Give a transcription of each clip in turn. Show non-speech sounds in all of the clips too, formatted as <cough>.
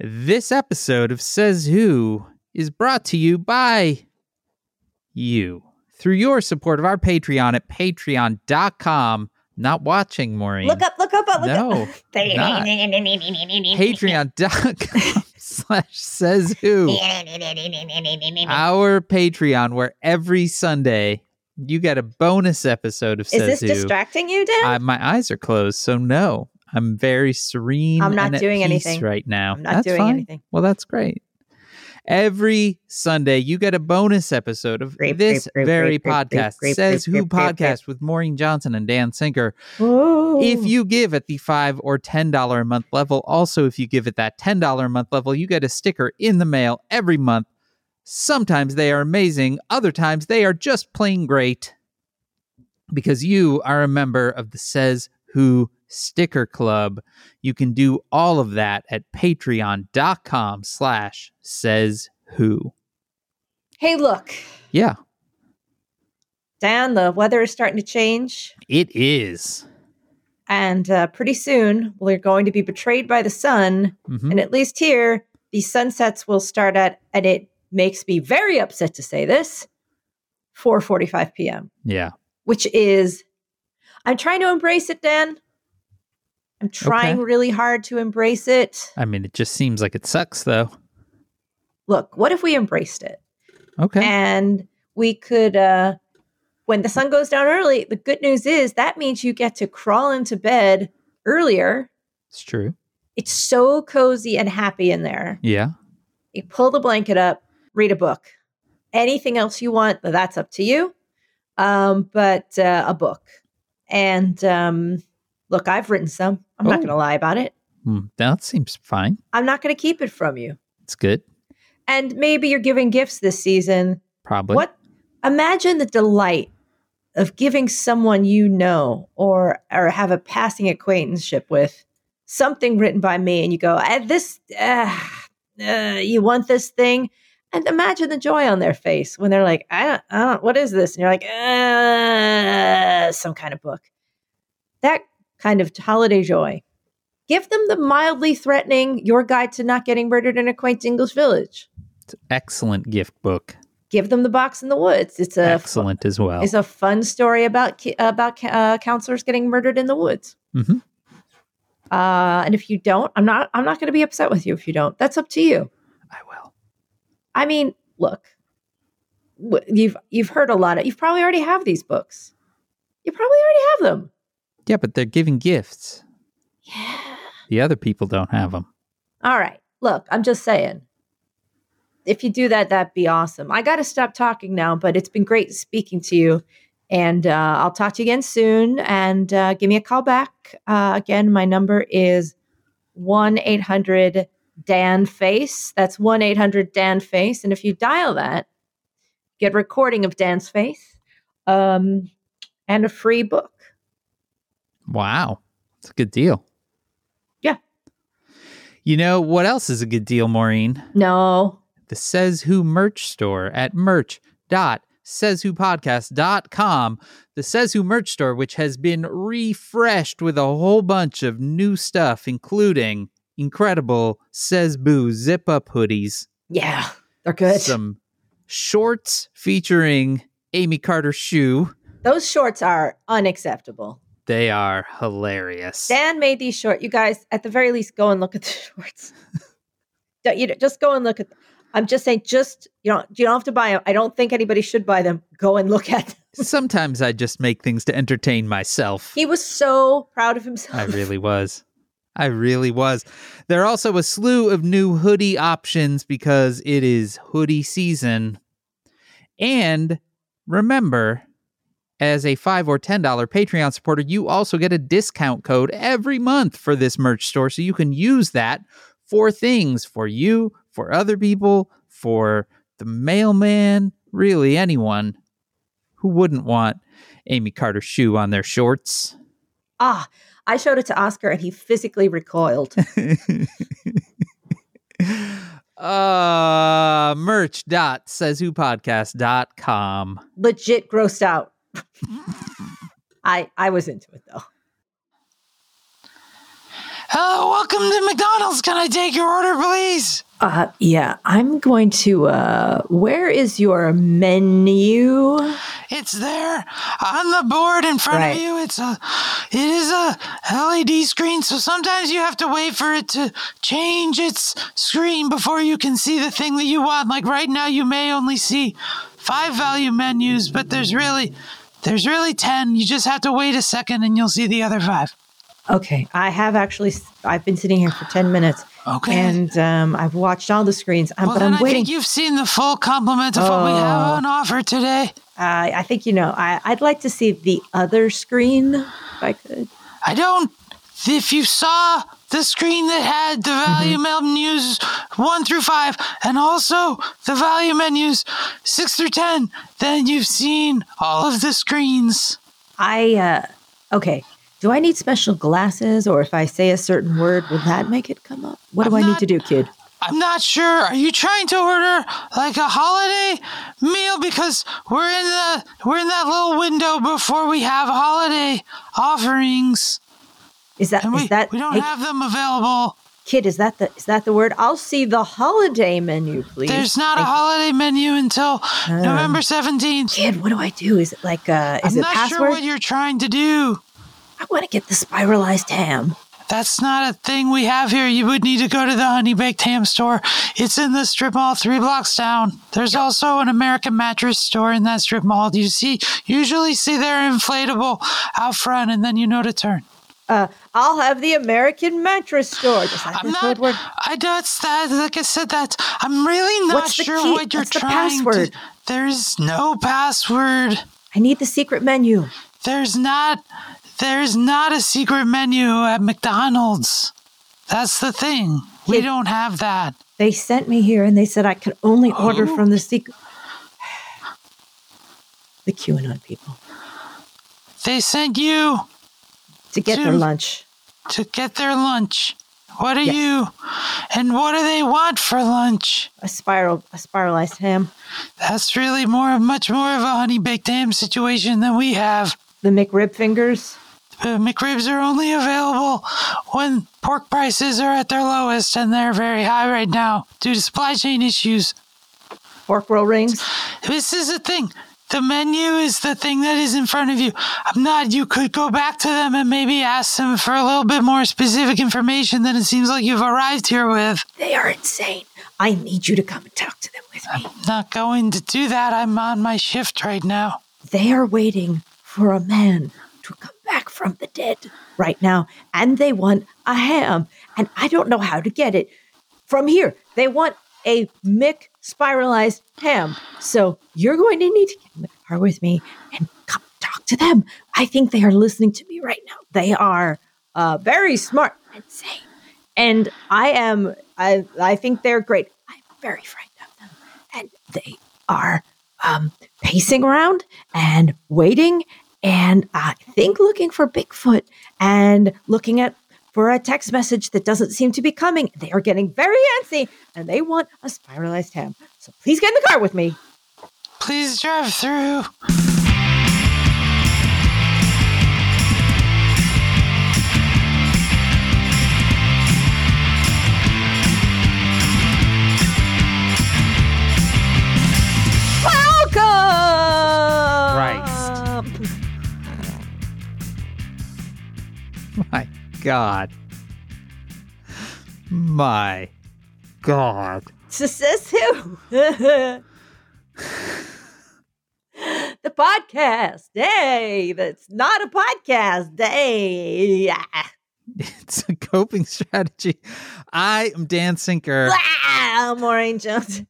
This episode of Says Who is brought to you by you through your support of our Patreon at patreon.com. Not watching, Maureen. Look up, look up, look no, <laughs> up. <laughs> Patreon.com slash says who. Our Patreon, where every Sunday you get a bonus episode of Is Says this Who. distracting you, Dan? I, my eyes are closed, so no. I'm very serene. I'm not and at doing peace anything. right now. I'm not That's doing fine. anything. Well, that's great. Every Sunday, you get a bonus episode of Grape, this grape, grape, very podcast, Says Who podcast with Maureen Johnson and Dan Sinker. Ooh. If you give at the five or ten dollar a month level, also if you give at that ten dollar a month level, you get a sticker in the mail every month. Sometimes they are amazing, other times they are just plain great because you are a member of the Says Who Sticker Club. You can do all of that at patreon.com slash says who. hey, look, Yeah, Dan, the weather is starting to change. it is. And uh, pretty soon, we're going to be betrayed by the sun. Mhm. And at least here, the sunsets will start at, and it makes me very upset to say this, 4.45 p.m., Yeah. which is, I'm trying to embrace it, Dan. I'm trying Okay. really hard to embrace it. I mean, it just seems like it sucks though. Look, what if we embraced it? Okay. and we could uh when the sun goes down early the good news is that means you get to crawl into bed earlier it's true. it's so cozy and happy in there Yeah. you pull the blanket up read a book anything else you want that's up to you um but uh, a book and um look i've written some i'm not Oh. going to lie about it Hmm, that seems fine. i'm not going to keep it from you It's good. and maybe you're giving gifts this season Probably. What? Imagine the delight of giving someone you know or or have a passing acquaintanceship with something written by me, and you go, "Eh, "This, uh, uh, you want this thing?" And imagine the joy on their face when they're like, "I don't, I don't what is this?" And you're like, uh, "Some kind of book." That kind of holiday joy. Give them the mildly threatening "Your Guide to Not Getting Murdered in a Quaint English Village." It's an excellent gift book. Give them the box in the woods. It's a excellent as well. It's a fun story about about uh, counselors getting murdered in the woods. Mhm. Uh, and if you don't, I'm not I'm not going to be upset with you if you don't. That's up to you. I will. I mean, look, you've you've heard a lot of. you've probably already have these books. You probably already have them. Yeah, but they're giving gifts. Yeah. The other people don't have them. All right. Look, I'm just saying. If you do that, that'd be awesome. I got to stop talking now, but it's been great speaking to you. And uh, I'll talk to you again soon. And uh, give me a call back. Uh, again, my number is 1 800 Dan Face. That's 1 800 Dan Face. And if you dial that, get recording of Dan's face um, and a free book. Wow. It's a good deal. Yeah. You know what else is a good deal, Maureen? No. The Says Who merch store at merch dot merch.sayswhopodcast.com. The Says Who merch store, which has been refreshed with a whole bunch of new stuff, including incredible Says Boo zip up hoodies, Yeah, they're good. some shorts featuring Amy Carter Shoe. Those shorts are unacceptable. They are hilarious. Dan made these short. You guys, at the very least, go and look at the <laughs> shorts. Don't- you know, just go and look at. I'm just saying, just you know, you don't have to buy them. I don't think anybody should buy them. Go and look at them. <laughs> Sometimes I just make things to entertain myself. He was so proud of himself. I really <laughs> was. I really was. There are also a slew of new hoodie options because it is hoodie season. And remember, as a five or ten dollar Patreon supporter, you also get a discount code every month for this merch store. So you can use that for things for you, for other people, for the mailman, really anyone who wouldn't want Amy Carter shoe on their shorts. Ah, I showed it to Oscar, and he physically recoiled. <laughs> uh merch dot says who podcast dot com Legit grossed out. I I was into it though. Hello, welcome to McDonald's. Can I take your order, please? Uh, yeah, I'm going to. Uh, where is your menu? It's there on the board in front Right. of you. It's a, it is a LED screen, so sometimes you have to wait for it to change its screen before you can see the thing that you want. Like right now, you may only see five value menus, but there's really, there's really ten. You just have to wait a second, and you'll see the other five. Okay, I have actually. I've been sitting here for ten minutes, Okay. and um, I've watched all the screens. Um, well, but then I'm I waiting. think you've seen the full complement of what we have Oh. on offer today. Uh, I think you know. I, I'd like to see the other screen, if I could. I don't. If you saw the screen that had the value menus one through five, and also the value menus six through ten, then you've seen all of the screens. I uh, okay. Do I need special glasses, or if I say a certain word, will that make it come up? What do I'm I need to do, kid? I'm not sure. Are you trying to order like a holiday meal because we're in the we're in that little window before we have holiday offerings, Is that and is we that we don't hey, have them available. kid? Is that the is that the word? I'll see the holiday menu, please. There's not a holiday menu until November seventeenth. Kid, what do I do? Is it like uh is I'm it not password? sure what you're trying to do. I want to get the spiralized ham. That's not a thing we have here. You would need to go to the Honey Baked Ham store. It's in the strip mall three blocks down. There's also an American mattress store in that strip mall. Do you see, usually see their inflatable out front, and then you know to turn. Uh, I'll have the American mattress store. Just like I'm not, word. I that's that. Like I said, that I'm really not What's sure key? what you're What's the trying password? to. There's no password. I need the secret menu. There's not. There's not a secret menu at McDonald's. That's the thing. We don't have that. They sent me here and they said I could only order Oh. from the secret. The QAnon people They sent you to get their lunch. to get their lunch. What are Yes. you? And what do they want for lunch? A spiral, a spiralized ham. That's really more, much more of a honey baked ham situation than we have. The McRib fingers. The McRibs are only available when pork prices are at their lowest, and they're very high right now due to supply chain issues. Pork roll rings. This is a thing. The menu is the thing that is in front of you. I'm not. You could go back to them and maybe ask them for a little bit more specific information than it seems like you've arrived here with. They are insane. I need you to come and talk to them with me. I'm not going to do that. I'm on my shift right now. They are waiting for a man to come back from the dead right now, and they want a ham. And I don't know how to get it from here. They want a Mick spiralized ham. So you're going to need to get in the car with me and come talk to them. I think they are listening to me right now. They are uh, very smart and sane. And I am, I, I think they're great. I'm very frightened of them. And they are um, pacing around and waiting and I think looking for Bigfoot and looking at for a text message that doesn't seem to be coming. They are getting very antsy and they want a spiralized ham. So please get in the car with me. Please drive through. Welcome! Christ. <laughs> My God. My God. Says who? the podcast. Hey, that's not a podcast. Hey. Yeah. <laughs> It's a coping strategy. I am Dan Sinker. Ah, Maureen Jones.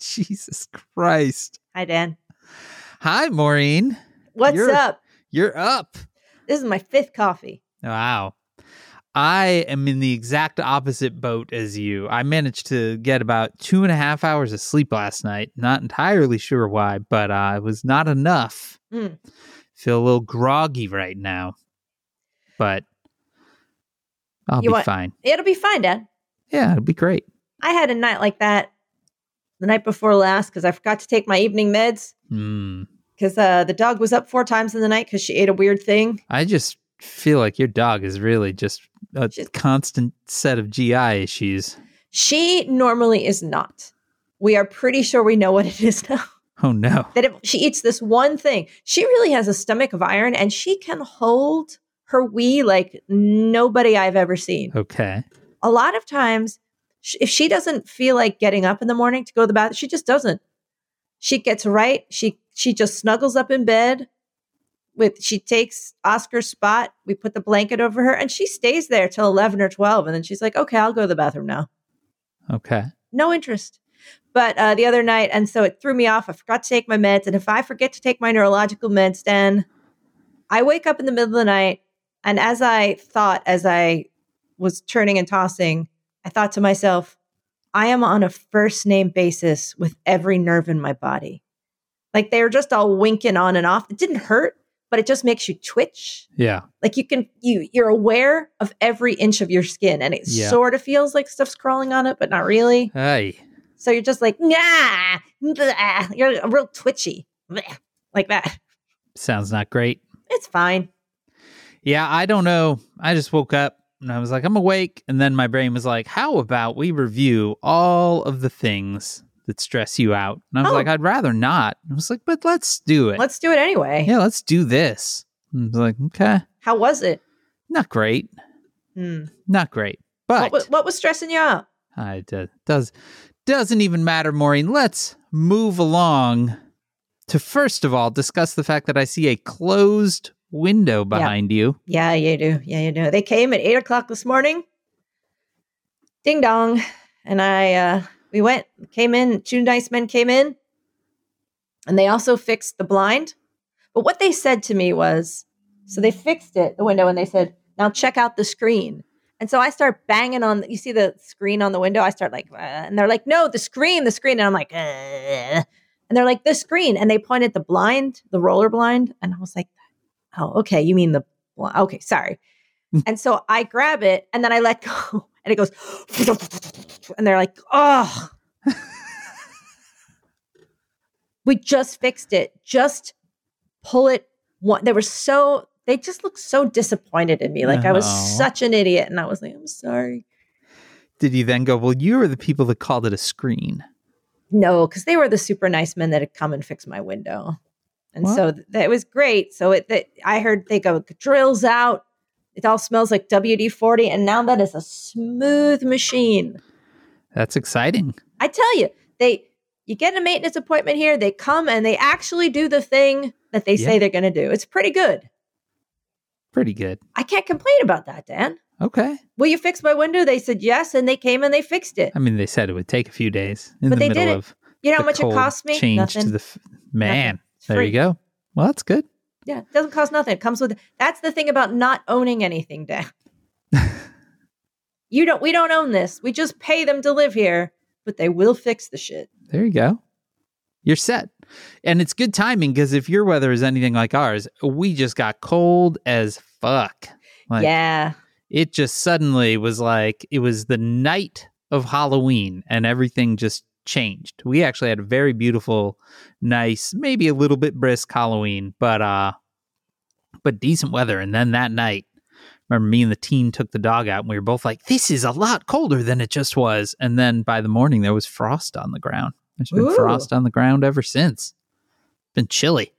Jesus Christ. Hi, Dan. Hi, Maureen. What's You're- up? You're up. This is my fifth coffee. Wow. I am in the exact opposite boat as you. I managed to get about two and a half hours of sleep last night. Not entirely sure why, but uh, it was not enough. Mm. Feel a little groggy right now, but I'll You be want- fine. It'll be fine, Dan. Yeah, it'll be great. I had a night like that the night before last because I forgot to take my evening meds Hmm. because uh, the dog was up four times in the night because she ate a weird thing. I just feel like your dog is really just a She's- constant set of GI issues. She normally is not. We are pretty sure we know what it is now. <laughs> Oh no. that if she eats this one thing, she really has a stomach of iron and she can hold her wee like nobody I've ever seen. Okay. A lot of times, if she doesn't feel like getting up in the morning to go to the bathroom, she just doesn't. She gets right. She she just snuggles up in bed. With she takes Oscar's spot. We put the blanket over her, and she stays there till eleven or twelve, and then she's like, "Okay, I'll go to the bathroom now." Okay. no interest. But uh, the other night, and so it threw me off. I forgot to take my meds, and if I forget to take my neurological meds, then I wake up in the middle of the night, and as I thought, as I was turning and tossing, I thought to myself, I am on a first name basis with every nerve in my body. Like they're just all winking on and off. It didn't hurt, but it just makes you twitch Yeah. like you can you you're aware of every inch of your skin and it Yeah. sort of feels like stuff's crawling on it but not really Hey. so you're just like nah blah." you're real twitchy blah, like that Sounds not great. it's fine Yeah, I don't know. I just woke up and I was like, I'm awake. And then my brain was like, how about we review all of the things that stress you out? And I was Oh. like, I'd rather not. I was like, but let's do it. let's do it anyway yeah, let's do this. And I was like, okay, how was it not great. hmm. Not great. But what, was, what was stressing you out I d- does doesn't even matter, Maureen. Let's move along to first of all discuss the fact that I see a closed window behind you. yeah you do yeah you do they came at eight o'clock this morning ding dong and i uh we went came in two nice men came in and they also fixed the blind. But what they said to me was so they fixed it the window and they said now check out the screen. And so i start banging on you see the screen on the window? I start like "Uh," and they're like no the screen the screen. And i'm like "Uh," and they're like the screen. And they pointed the blind the roller blind and i was like oh okay you mean the okay sorry. And so i grab it and then i let <laughs> go and it goes and they're like oh <laughs> we just fixed it. Just pull it one they were so they just looked so disappointed in me. Like i was such an idiot and i was like i'm sorry. Did you then go, well, you were the people that called it a screen? no because they were the super nice men that had come and fixed my window. And Well- so th- that was great. So it that i heard they go drills out it all smells like wd-40 and now that is a smooth machine That's exciting. I tell you, they you get a maintenance appointment here, they come and they actually do the thing that they say they're going to do. It's pretty good. Pretty good. I can't complain about that, Dan. Okay. Will you fix my window? They said yes, and they came and they fixed it. I mean, they said it would take a few days in But the they middle did it. of You know how much it cost me? change Nothing. to the f- man. There you go. Well, that's good. Yeah, it doesn't cost nothing. It comes with that's the thing about not owning anything, Dan. <laughs> you don't we don't own this. We just pay them to live here, but they will fix the shit. There you go. You're set. And it's good timing because if your weather is anything like ours, we just got cold as fuck. Like, yeah. It just suddenly was like it was the night of Halloween and everything just changed. We actually had a very beautiful, nice, maybe a little bit brisk Halloween, but uh but decent weather. And then that night, remember me and the team took the dog out and we were both like, This is a lot colder than it just was. And then by the morning there was frost on the ground. There's been Ooh. frost on the ground ever since. Been chilly.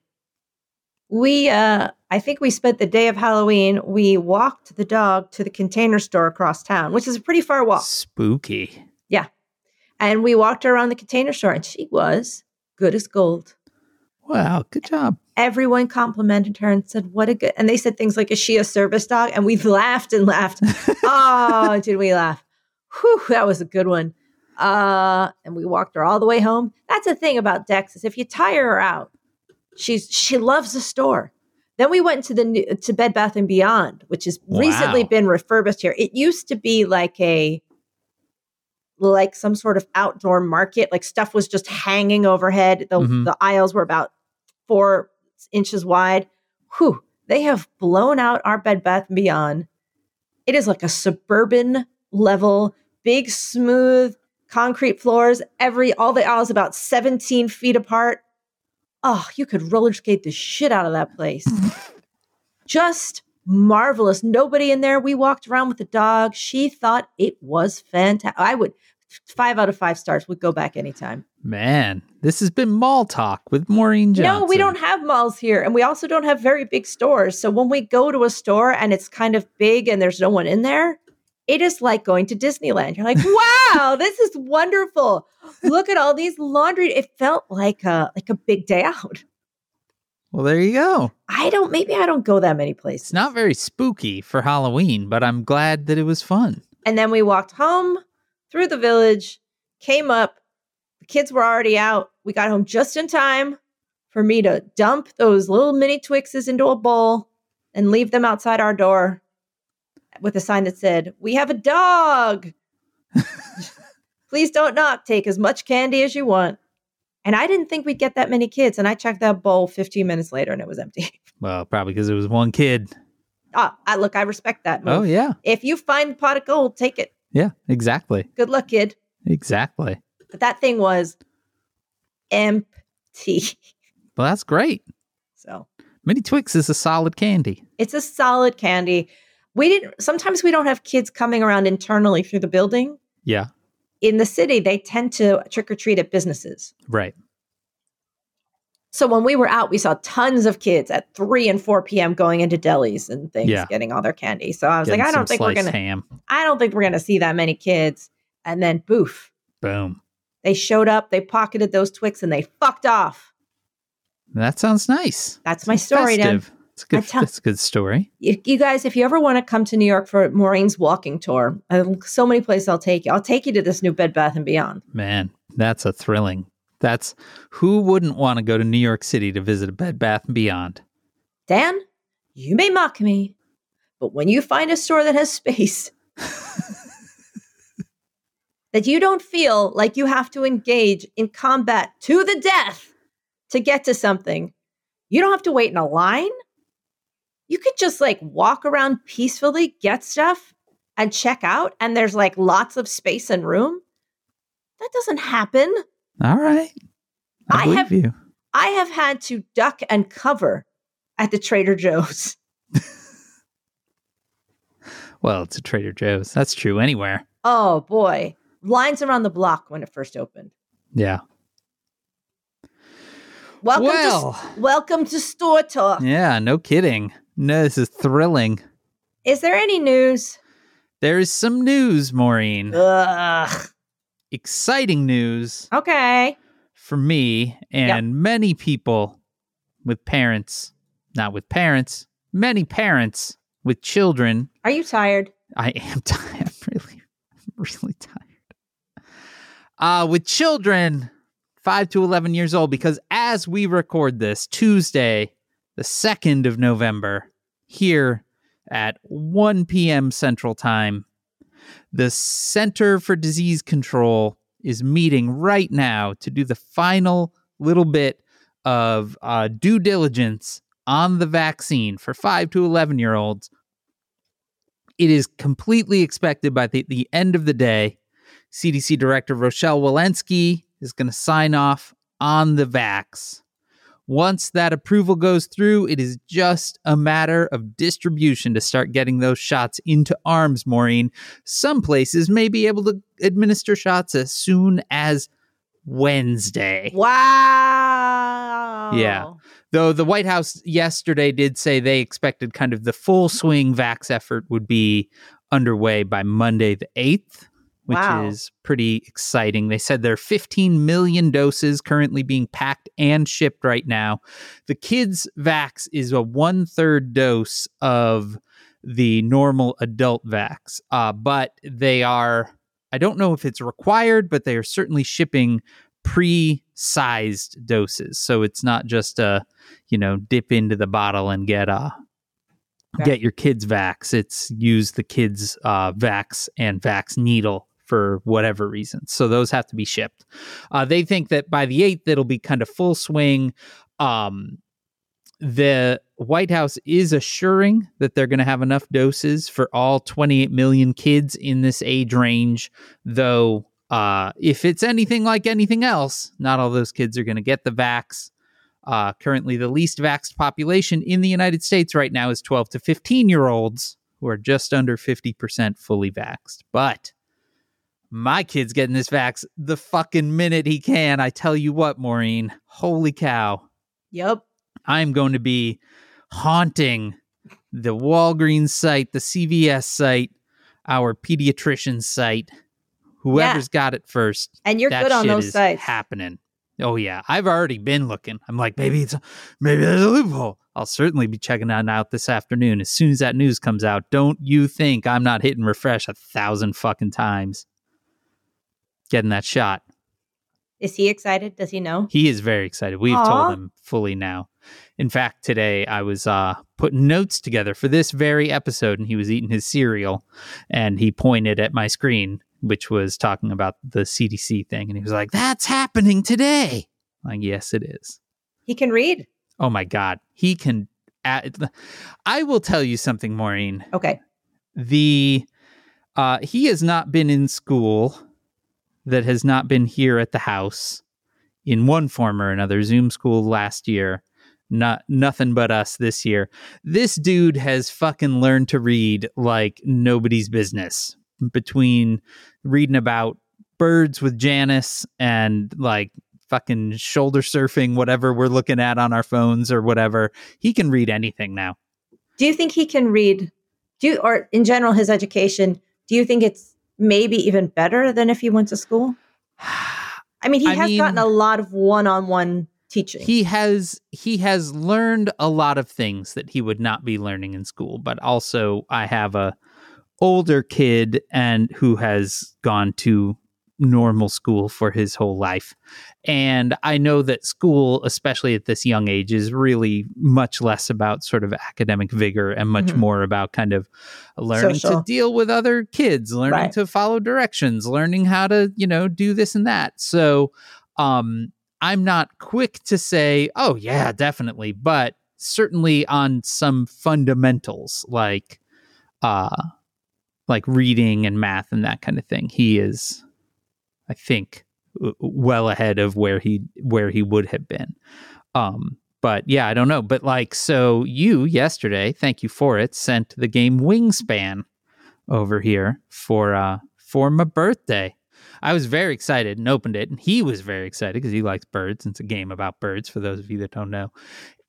We uh I think we spent the day of Halloween. We walked the dog to the container store across town, which is a pretty far walk. Spooky. And we walked her around the container store and she was good as gold. Wow, good job. Everyone complimented her and said, What a good and they said things like, Is she a service dog? And we <laughs> laughed and laughed. <laughs> oh, did we laugh? Whew, that was a good one. Uh, and we walked her all the way home. That's the thing about Dex is if you tire her out, she's she loves the store. Then we went to the new, to Bed Bath and Beyond, which has recently been refurbished here. It used to be like a like some sort of outdoor market. Like stuff was just hanging overhead. The Mhm. the aisles were about four inches wide. Whew, they have blown out our Bed Bath and Beyond. It is like a suburban level, big, smooth concrete floors. Every all the aisles about 17 feet apart. Oh, you could roller skate the shit out of that place. <laughs> Just marvelous. Nobody in there. We walked around with the dog. She thought it was fantastic. I would five out of five stars. Would go back anytime. Man, this has been Mall Talk with Maureen Johnson. No, we don't have malls here, and we also don't have very big stores. So when we go to a store and it's kind of big and there's no one in there, it is like going to Disneyland. You're like, <laughs> wow, this is wonderful. Look at all these laundry. It felt like a like a big day out. Well, there you go. I don't. Maybe I don't go that many places. It's not very spooky for Halloween, but I'm glad that it was fun. And then we walked home through the village, came up. The kids were already out. We got home just in time for me to dump those little mini Twixes into a bowl and leave them outside our door with a sign that said, We have a dog. <laughs> Please don't knock. Take as much candy as you want. And I didn't think we'd get that many kids. And I checked that bowl 15 minutes later and it was empty. <laughs> Well, probably because it was one kid. ah, I, look, I respect that. Move. Oh, yeah. If you find the pot of gold, take it. Yeah, exactly. Good luck, kid. Exactly. But that thing was empty. Well, that's great. So Mini Twix is a solid candy. it's a solid candy. We didn't, sometimes we don't have kids coming around internally through the building. Yeah, In the city, they tend to trick or treat at businesses. right. So when we were out, we saw tons of kids at 3 and 4 p.m. going into delis and things, Yeah. getting all their candy. So I was Getting like, I don't think we're gonna ham. I don't think we're gonna see that many kids. And then boof. Boom. They showed up, they pocketed those Twix and they fucked off. That sounds nice. That's my story, Dan. It's a good. Tell- That's a good story. You, you guys, if you ever want to come to New York for Maureen's walking tour, um, so many places I'll take you. I'll take you to this new Bed Bath and Beyond. Man, that's a thrilling. That's who wouldn't want to go to New York City to visit a Bed Bath and Beyond. Dan, you may mock me, but when you find a store that has space <laughs> that you don't feel like you have to engage in combat to the death to get to something, you don't have to wait in a line. You could just like walk around peacefully, get stuff, and check out, and there's like lots of space and room. That doesn't happen. All right. I, I have- you. I have had to duck and cover at the Trader Joe's. <laughs> Well, it's a Trader Joe's. That's true anywhere. Oh boy, lines around the block when it first opened. Yeah. Welcome well, to welcome to store talk. yeah, no kidding. No, this is thrilling. Is there any news? There is some news, Maureen. Ugh. Exciting news Okay. for me and many people with parents, not with parents, many parents with children. Are you tired? I am <laughs> tired. I'm really, really tired. Uh, with children five to 11 years old, because as we record this Tuesday, the 2nd of November, here at 1 p.m. Central Time, the Center for Disease Control is meeting right now to do the final little bit of uh, due diligence on the vaccine for 5 to 11 year olds. It is completely expected by the, the end of the day. CDC Director Rochelle Walensky is going to sign off on the vax. Once that approval goes through, it is just a matter of distribution to start getting those shots into arms, Maureen. Some places may be able to administer shots as soon as Wednesday. Wow. Yeah. Though the White House yesterday did say they expected kind of the full swing vax effort would be underway by Monday the 8th, which Wow. is pretty exciting. They said there are 15 million doses currently being packed and shipped right now. The kids' vax is a one third dose of the normal adult vax, uh, but they are, I don't know if it's required, but they are certainly shipping pre-sized doses so it's not just a you know dip into the bottle and get uh Okay. get your kids vax it's use the kids uh vax and vax needle for whatever reason so those have to be shipped uh they think that by the 8th it'll be kind of full swing um the White House is assuring that they're going to have enough doses for all 28 million kids in this age range, though uh, if it's anything like anything else, not all those kids are going to get the vax. Uh, currently, the least vaxxed population in the United States right now is 12 to 15 year olds who are just under 50% fully vaxxed. But my kid's getting this vax the fucking minute he can. I tell you what, Maureen, holy cow. Yep. I'm going to be haunting the Walgreens site, the CVS site, our pediatrician site. Whoever's got it first. And you're good on shit those is sites. Happening. Oh yeah, I've already been looking. I'm like, maybe it's maybe there's a loophole. I'll certainly be checking that out this afternoon as soon as that news comes out. Don't you think I'm not hitting refresh a thousand fucking times? Getting that shot. Is he excited? Does he know? He is very excited. We've Aw. told him fully now. In fact, today I was uh, putting notes together for this very episode, and he was eating his cereal, and he pointed at my screen, which was talking about the CDC thing, and he was like, "That's happening today." I'm like, yes, it is. He can read. Oh my god, he can. Add, I will tell you something, Maureen Okay. the uh he has not been in school that has not been here at the house in one form or another zoom school last year not nothing but us this year this dude has fucking learned to read like nobody's business between reading about birds with janice and like fucking shoulder surfing whatever we're looking at on our phones or whatever he can read anything now Do you think he can read? Do you, or in general, his education? Do you think it's maybe even better than if he went to school? I mean, he I has mean- gotten a lot of one-on-one teaching. he has he has learned a lot of things that he would not be learning in school but also i have a older kid and who has gone to normal school for his whole life and i know that school especially at this young age is really much less about sort of academic vigor and much Mhm. more about kind of learning Social. to deal with other kids learning Right. to follow directions learning how to you know do this and that so um I'm not quick to say, oh, yeah, definitely, but certainly on some fundamentals like uh like reading and math and that kind of thing he is i think well ahead of where he where he would have been um but yeah i don't know but like so you yesterday thank you for it sent the game wingspan over here for uh for my birthday I was very excited and opened it, and he was very excited because he likes birds. And it's a game about birds, for those of you that don't know.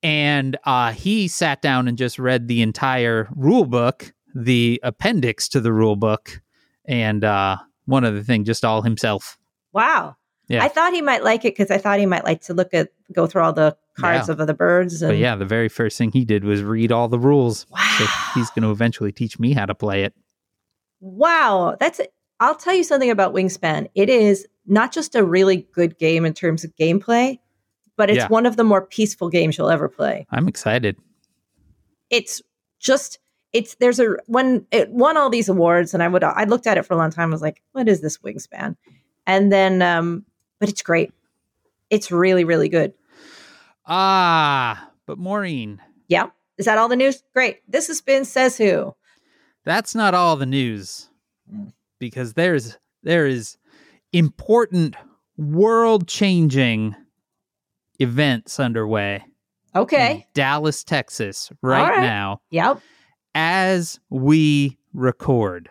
And uh, he sat down and just read the entire rule book, the appendix to the rule book, and uh, one other thing, just all himself. wow. Yeah. I thought he might like it because I thought he might like to look at go through all the cards Yeah. of the birds. And, But yeah, the very first thing he did was read all the rules. Wow. So he's going to eventually teach me how to play it. Wow, that's I'll tell you something about Wingspan. It is not just a really good game in terms of gameplay, but it's Yeah. one of the more peaceful games you'll ever play. I'm excited. It's just it's there's a when it won all these awards and I would I looked at it for a long time I was like, what is this Wingspan? And then um but it's great. It's really really good. Ah, but Maureen, Yeah. Is that all the news? Great. This has been says who. that's not all the news Mm. because there's there is important world changing events underway in Okay. Dallas, Texas right, All right. now Yep. As we record.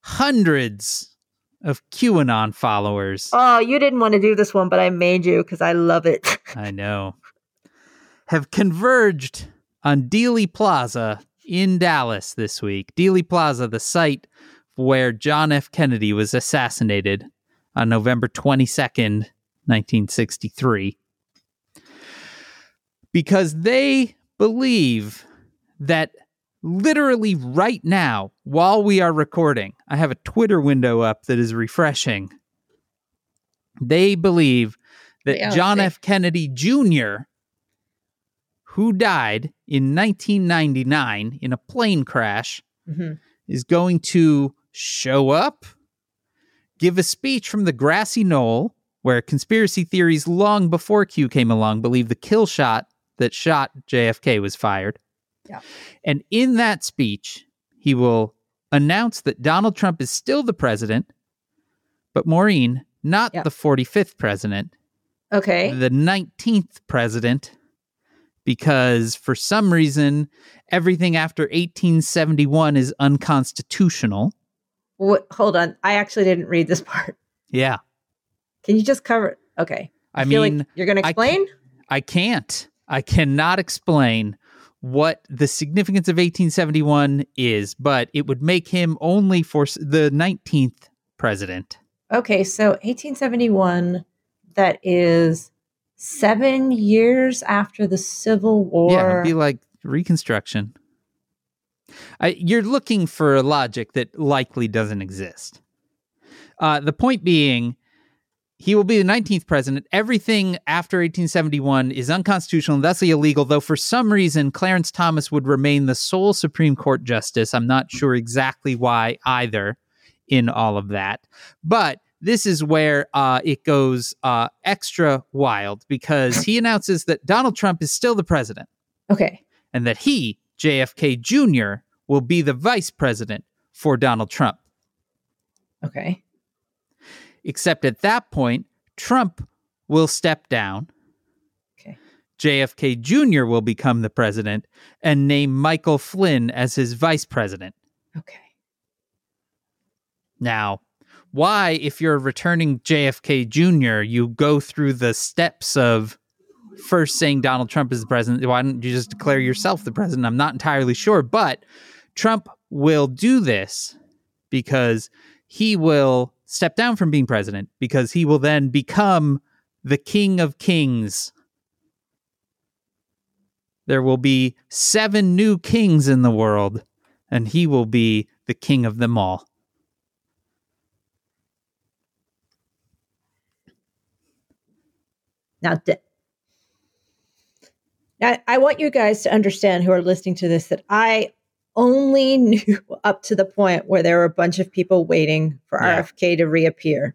Hundreds of QAnon followers. Oh, you didn't want to do this one, but I made you because I love it. <laughs> I know. Have converged on Dealey Plaza in Dallas this week. Dealey Plaza, the site where John F. Kennedy was assassinated on November 22nd, 1963. Because they believe that literally right now, while we are recording, I have a Twitter window up that is refreshing. They believe that Yeah, John. F. Kennedy Jr., who died in 1999 in a plane crash, Mhm. is going to show up, give a speech from the grassy knoll, where conspiracy theories long before Q came along believe the kill shot that shot JFK was fired. Yeah. And in that speech, he will announce that Donald Trump is still the president, but Maureen, not Yeah. the 45th president, Okay. the 19th president because for some reason everything after 1871 is unconstitutional. What, hold on. I actually didn't read this <laughs> part. Yeah. Can you just cover? Okay. I feel mean, like you're going to I explain. I can't. I cannot explain what the significance of 1871 is, but it would make him only for the 19th president. Okay, so 1871. That is seven years after the Civil War. Yeah, it'd be like Reconstruction. I, you're looking for a logic that likely doesn't exist. Uh, the point being, he will be the 19th president. Everything after 1871 is unconstitutional and thusly illegal, though for some reason Clarence Thomas would remain the sole Supreme Court justice. I'm not sure exactly why either in all of that. But this is where uh, it goes uh, extra wild because he announces that Donald Trump is still the president okay. and that he, JFK Jr., will be the vice president for Donald Trump. Okay. Except at that point, Trump will step down. Okay. JFK Jr. will become the president and name Michael Flynn as his vice president. Okay. Now, why, if you're returning JFK Jr., you go through the steps of first saying Donald Trump is the president? Why don't you just declare yourself the president? I'm not entirely sure, but Trump will do this because he will step down from being president because he will then become the king of kings. There will be seven new kings in the world, and he will be the king of them all. Now, now, I want you guys to understand who are listening to this that I only <laughs> knew up to the point where there were a bunch of people waiting for Yeah. RFK to reappear.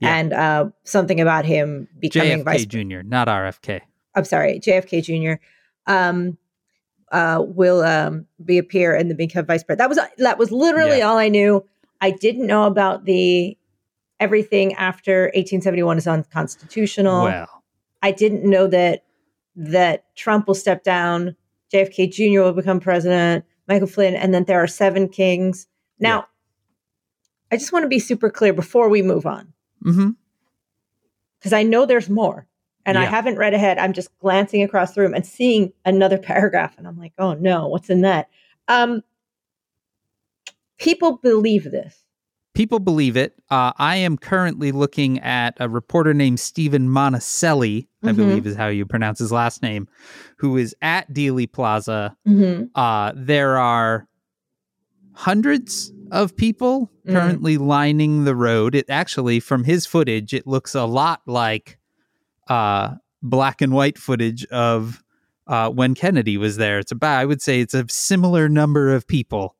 Yeah. And uh, something about him becoming JFK vice. Jr., not RFK. I'm sorry, JFK Jr. Um, uh, will um, reappear and then become vice president. That was that was literally Yeah. all I knew. I didn't know about the everything after 1871 is unconstitutional. Well, I didn't know that that Trump will step down, JFK Jr. will become president, Michael Flynn, and then there are seven kings. Now, Yeah. I just want to be super clear before we move on, because I know there's more. And I haven't read ahead. I'm just glancing across the room and seeing another <laughs> paragraph, and I'm like, oh no, what's in that? Um, people believe this. People believe it. Uh, I am currently looking at a reporter named Stephen Monacelli, I Mhm. believe is how you pronounce his last name, who is at Dealey Plaza. Mm-hmm. Uh, there are hundreds of people Mhm. currently lining the road. It actually, from his footage, it looks a lot like uh, black and white footage of uh, when Kennedy was there. It's about, I would say, it's a similar number of people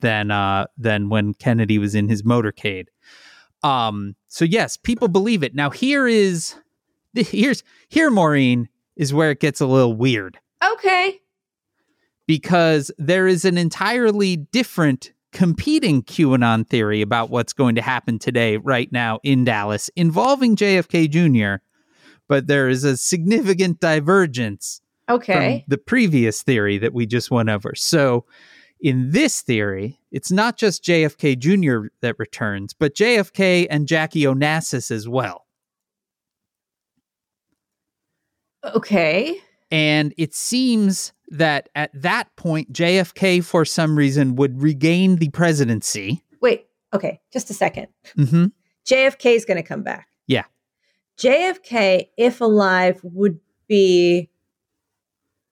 than uh, than when Kennedy was in his motorcade. Um, so yes, people believe it. Now here is <laughs> here's here, Maureen, is where it gets a little weird Okay. because there is an entirely different competing QAnon theory about what's going to happen today, right now in Dallas, involving JFK Jr. But there is a significant divergence Okay. from the previous theory that we just went over. So, in this theory, it's not just JFK Jr. that returns, but JFK and Jackie Onassis as well. okay. And it seems that at that point, JFK, for some reason, would regain the presidency. Wait. Okay. Just a second. hmm JFK is going to come back. Yeah. JFK, if alive, would be.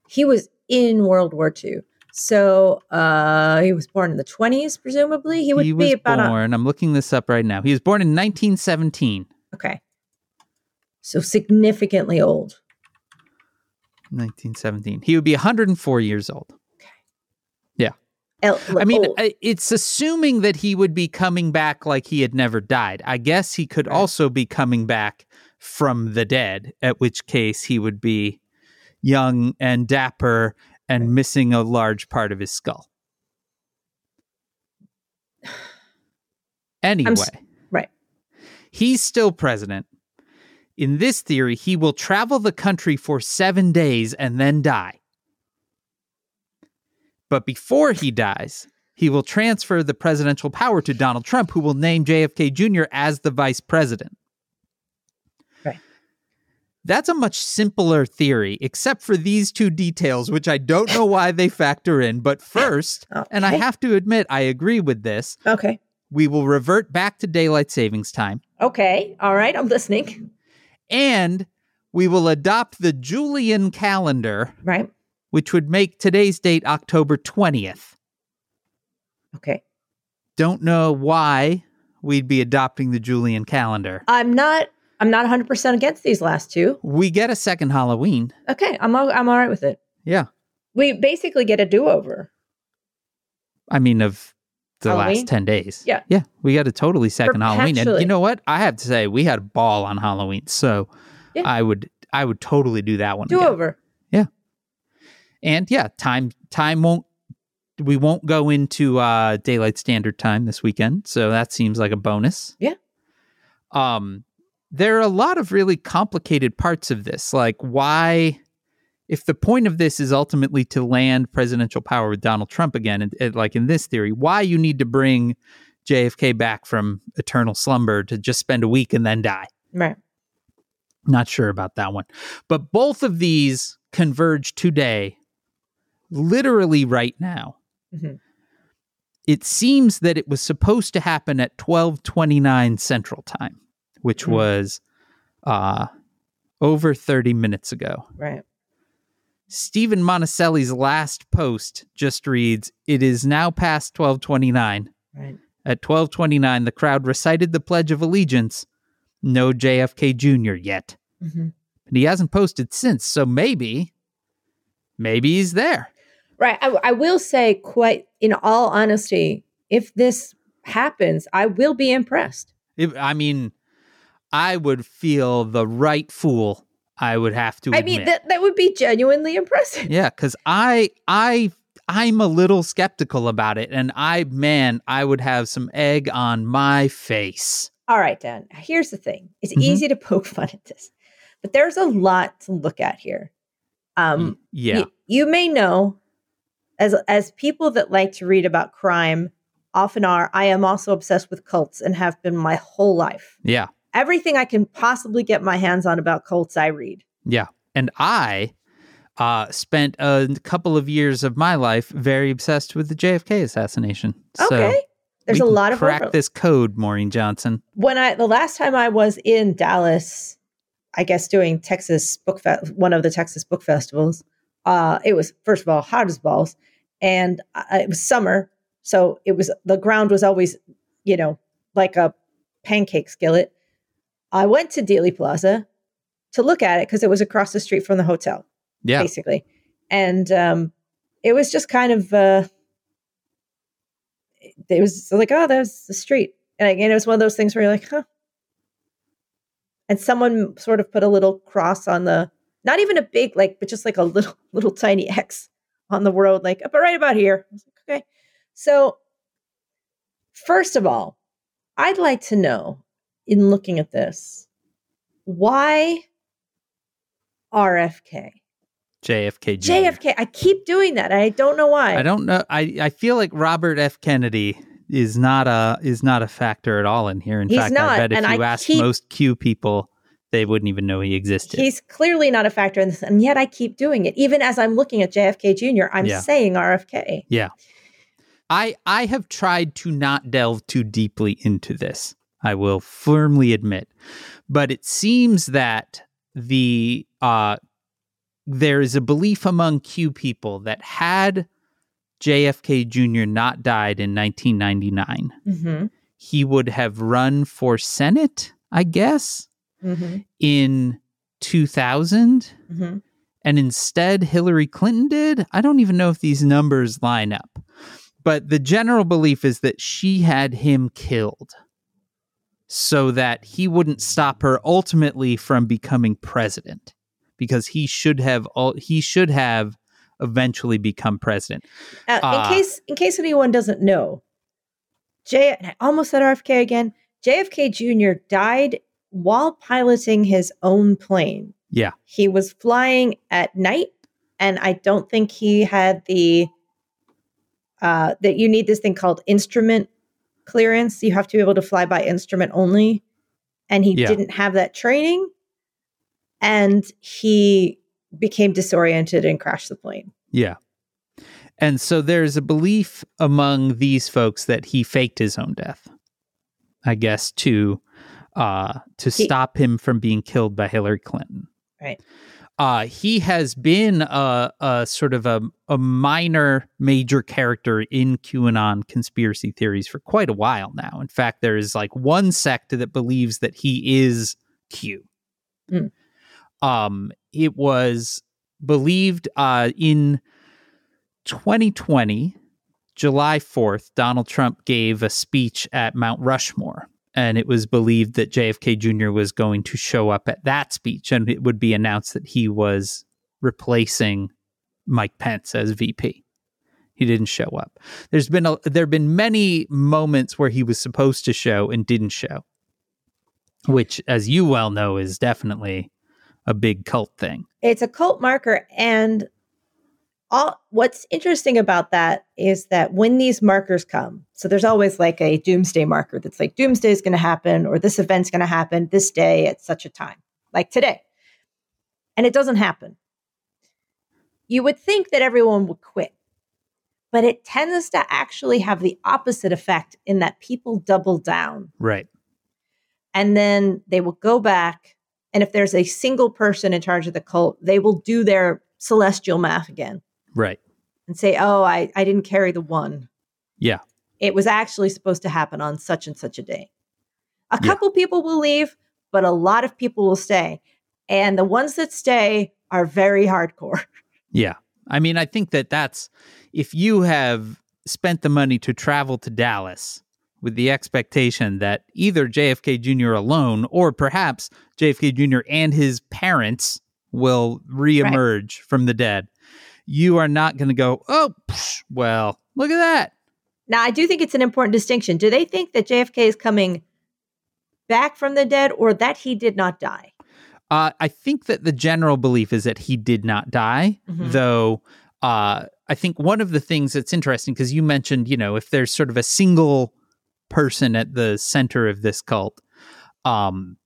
He was in World War II. So uh, he was born in the 20s, presumably. He would he be about. Born. I'm looking this up right now. He was born in 1917. okay. So significantly old. 1917. He would be 104 years old. Okay. Yeah. El- I mean, old. It's assuming that he would be coming back like he had never died. I guess he could Right. also be coming back from the dead, at which case he would be young and dapper and missing a large part of his skull. Anyway, right. he's still president. In this theory, he will travel the country for seven days and then die. But before he dies, he will transfer the presidential power to Donald Trump, who will name JFK Jr. as the vice president. That's a much simpler theory, except for these two details, which I don't know why they factor in. But first, <laughs> and I have to admit, I agree with this, Okay. we will revert back to daylight savings time Okay. All right. I'm listening. and we will adopt the Julian calendar, Right. which would make today's date October 20th. Okay. Don't know why we'd be adopting the Julian calendar. I'm not. I'm not 100 percent against these last two. We get a second Halloween. Okay. I'm. All, I'm all right with it. Yeah. We basically get a do over. I mean, of the Halloween? last 10 days. Yeah. Yeah. We got a totally second Halloween. And you know what? I have to say, we had a ball on Halloween. So Yeah. I would. I would totally do that one. Do again. Yeah. And yeah, time time won't we won't go into uh daylight standard time this weekend, so that seems like a bonus. Yeah. Um there are a lot of really complicated parts of this, like why if the point of this is ultimately to land presidential power with Donald Trump again, and, and like in this theory, why you need to bring JFK back from eternal slumber to just spend a week and then die. Right. Not sure about that one. But both of these converge today, literally right now. Mhm. It seems that it was supposed to happen at 1229 Central Time, which Mhm. was uh, over 30 minutes ago. Right. Stephen Monacelli's last post just reads, It is now past 1229. Right. At 1229, the crowd recited the Pledge of Allegiance. No JFK Jr. yet. hmm And he hasn't posted since, so maybe, maybe he's there. Right. I, I will say, quite in all honesty, if this happens, I will be impressed. If, I mean, I would feel the right fool. I would have to. I mean, that that would be genuinely impressive. yeah, because I, I, I'm a little skeptical about it, and I, man, I would have some egg on my face. All right, Dan. Here's the thing: it's Mhm. easy to poke <laughs> fun at this, but there's a lot to look at here. Um, yeah, y- you may know, as as people that like to read about crime often are. I am also obsessed with cults and have been my whole life. yeah, Everything I can possibly get my hands on about cults, I read. yeah. And I uh, spent a couple of years of my life very obsessed with the JFK assassination. So Okay, there's a lot of crack overlap. this code, Maureen Johnson. when I the last time I was in Dallas, I guess doing Texas book fe- one of the Texas book festivals. Uh, it was first of all hot as balls, and uh, it was summer, so it was the ground was always, you know, like a pancake skillet. I went to Dealey Plaza to look at it because it was across the street from the hotel, Yeah, basically, and um, it was just kind of. Uh, it was like, oh, there's the street. And again, it was one of those things where you're like, huh. And someone sort of put a little cross on the, not even a big, like, but just like a little, <laughs> little tiny X on the road, like, but right about here. I was like, okay. So, first of all, I'd like to know, in looking at this, why RFK? JFK. Jr. JFK. I keep doing that. I don't know why. I don't know. I, I feel like Robert F. Kennedy is not a is not a factor at all in here. In He's fact, not, I bet if you I asked keep- most Q people, they wouldn't even know he existed. He's clearly not a factor in this, and yet I keep doing it. Even as I'm looking at JFK Jr., I'm Yeah. saying RFK. Yeah. I I have tried to not delve too deeply into this. I will firmly admit, but it seems that the uh there is a belief among Q people that had JFK Jr. not died in 1999, Mm-hmm. he would have run for Senate, I guess, Mm-hmm. in 2000 Mm-hmm. and instead Hillary Clinton did. I don't even know if these numbers line up. But the general belief is that she had him killed so that he wouldn't stop her ultimately from becoming president because he should have all he should have eventually become president. Uh, Ah. in case in case anyone doesn't know, J I almost said RFK again. JFK Jr. died while piloting his own plane. Yeah. He was flying at night, and I don't think he had the uh, that you need this thing called instrument clearance. You have to be able to fly by instrument only, and he Yeah. didn't have that training, and he became disoriented and crashed the plane. Yeah. And so there's a belief among these folks that he faked his own death. I guess to uh to He- stop him from being killed by Hillary Clinton. Right. Uh he has been a, a sort of a, a minor major character in QAnon conspiracy theories for quite a while now. In fact, there is like one sect that believes that he is Q. Mm. Um it was believed uh in 2020, July 4th, Donald Trump gave a speech at Mount Rushmore. And it was believed that JFK Jr. was going to show up at that speech and it would be announced that he was replacing Mike Pence as VP. He didn't show up. There's been a, there have been many moments where he was supposed to show and didn't show, which, as you well know, is definitely a big cult thing. It's a cult marker, and all what's interesting about that is that when these markers come, so there's always like a doomsday marker that's like doomsday is going to happen, or this event's going to happen this day at such a time, like today, and it doesn't happen. You would think that everyone would quit, but it tends to actually have the opposite effect in that people double down Right. and then they will go back and if there's a single person in charge of the cult they will do their celestial math again Right. and say oh i, I didn't carry the one Yeah. it was actually supposed to happen on such and such a day a Yeah. couple people will leave but a lot of people will stay and the ones that stay are very hardcore <laughs> Yeah. I mean, I think that that's if you have spent the money to travel to Dallas with the expectation that either JFK Jr. alone or perhaps JFK Jr. and his parents will reemerge from the dead, you are not going to go, oh, psh, well, look at that. now i do think it's an important distinction do they think that jfk is coming back from the dead or that he did not die Uh, I think that the general belief is that he did not die, Mhm. though. Uh, I think one of the things that's interesting because you mentioned, you know, if there's sort of a single person at the center of this cult, um,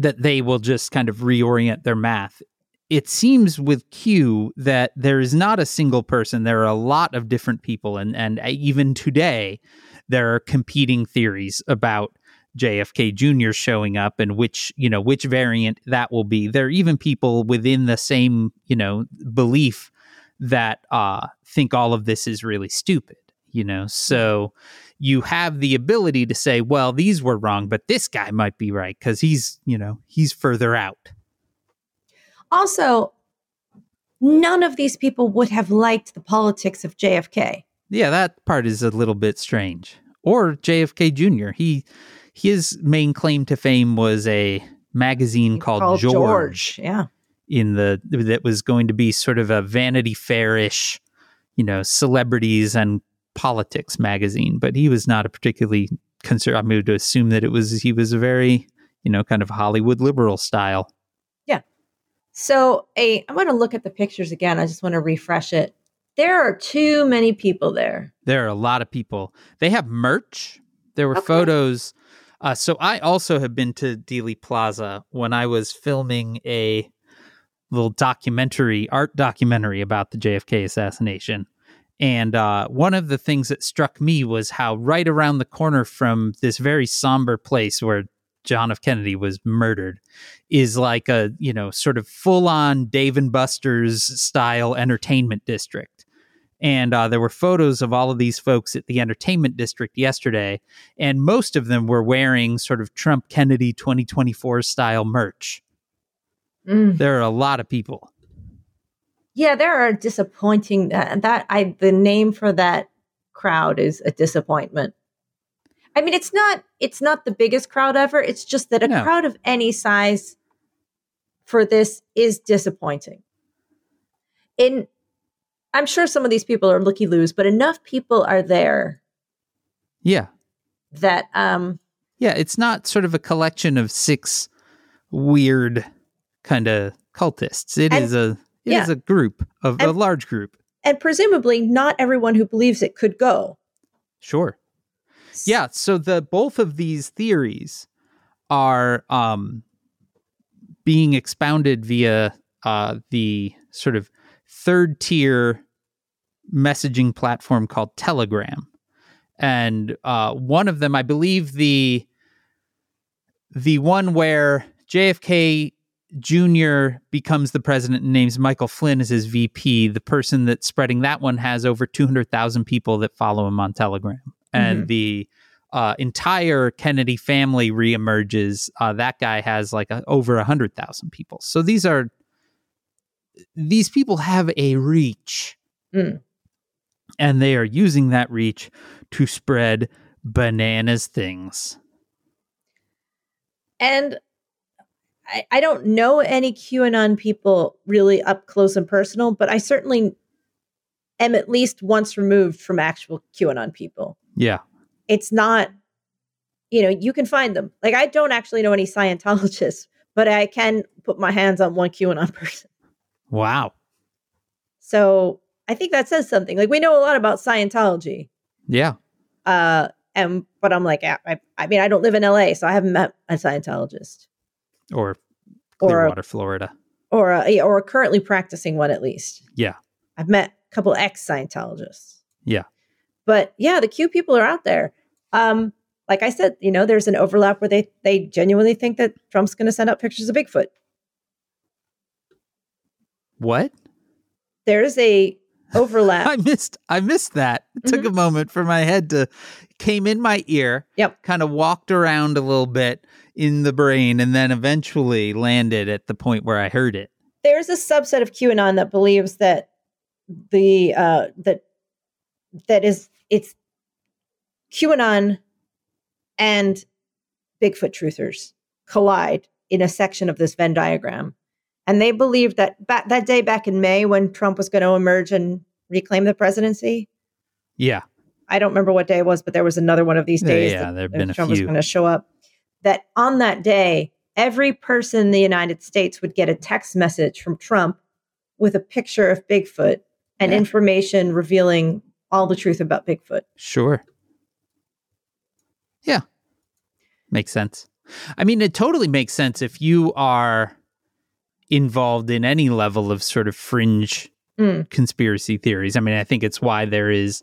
that they will just kind of reorient their math. It seems with Q that there is not a single person. There are a lot of different people, and and even today, there are competing theories about JFK Jr. showing up and which, you know, which variant that will be. There are even people within the same, you know, belief that uh think all of this is really stupid, you know. So you have the ability to say, well, these were wrong, but this guy might be right cuz he's, you know, he's further out. Also, none of these people would have liked the politics of JFK. Yeah, that part is a little bit strange. Or JFK Jr. He his main claim to fame was a magazine called, George. Yeah. in the that was going to be sort of a Vanity Fairish, you know, celebrities and politics magazine. But he was not a particularly concerned. I moved to assume that it was he was a very you know kind of Hollywood liberal style. So a I'm going to look at the pictures again. I just want to refresh it. There are too many people there. There are a lot of people. They have merch. There were Okay. photos. Uh, so I also have been to Dealey Plaza when I was filming a little documentary, art documentary about the JFK assassination. And uh, one of the things that struck me was how right around the corner from this very somber place where John F. Kennedy was murdered is like a, you know, sort of full on Dave and Buster's style entertainment district. And uh, there were photos of all of these folks at the entertainment district yesterday, and most of them were wearing sort of Trump Kennedy 2024 style merch. Mm. There are a lot of people. Yeah, there are disappointing that, that I the name for that crowd is a disappointment. I mean, it's not it's not the biggest crowd ever. It's just that a No. crowd of any size for this is disappointing. In I'm sure some of these people are looky loos, but enough people are there Yeah. that um Yeah, it's not sort of a collection of six weird kind of cultists. It And- is a it is yeah. a group of a large group. And presumably, not everyone who believes it could go. Sure. Yeah, so the both of these theories are um being expounded via uh the sort of third tier messaging platform called Telegram. And uh one of them I believe the the one where JFK Jr. becomes the president and names Michael Flynn as his VP, the person that's spreading that one has over 200,000 people that follow him on Telegram. And the uh, entire Kennedy family reemerges. Uh, that guy has like a, over 100,000 people. So these are, these people have a reach. Mm. And they are using that reach to spread bananas things. And I, I don't know any QAnon people really up close and personal, but I certainly am at least once removed from actual QAnon people. Yeah. It's not, you know, you can find them. Like I don't actually know any Scientologists, <laughs> but I can put my hands on one QAnon <laughs> person. Wow. So I think that says something. Like we know a lot about Scientology. Yeah. Uh, and but I'm like, I, I mean, I don't live in LA, so I haven't met a Scientologist Or or Clearwater, Florida. or a, or a currently practicing one at least. Yeah. I've met a couple ex Scientologists. Yeah. But yeah, the Q people are out there. Um, like I said, you know, there's an overlap where they they genuinely think that Trump's going to send out pictures of Bigfoot. What? There's a overlap. <laughs> I missed I missed that. It took a moment for my head to came in my ear. Yep. Kind of walked around a little bit in the brain and then eventually landed at the point where I heard it. there's a subset of QAnon that believes that the uh that that is it's QAnon and Bigfoot truthers collide in a section of this Venn diagram. And they believe that back that day back in May when Trump was going to emerge and reclaim the presidency. Yeah. I don't remember what day it was, but there was another one of these days. yeah, that there've been a Trump was going to show up. That on that day, every person in the United States would get a text message from Trump with a picture of Bigfoot and Yeah. information revealing all the truth about Bigfoot. Sure. Yeah. Makes sense. I mean, it totally makes sense if you are involved in any level of sort of fringe Mm. conspiracy theories. I mean, I think it's why there is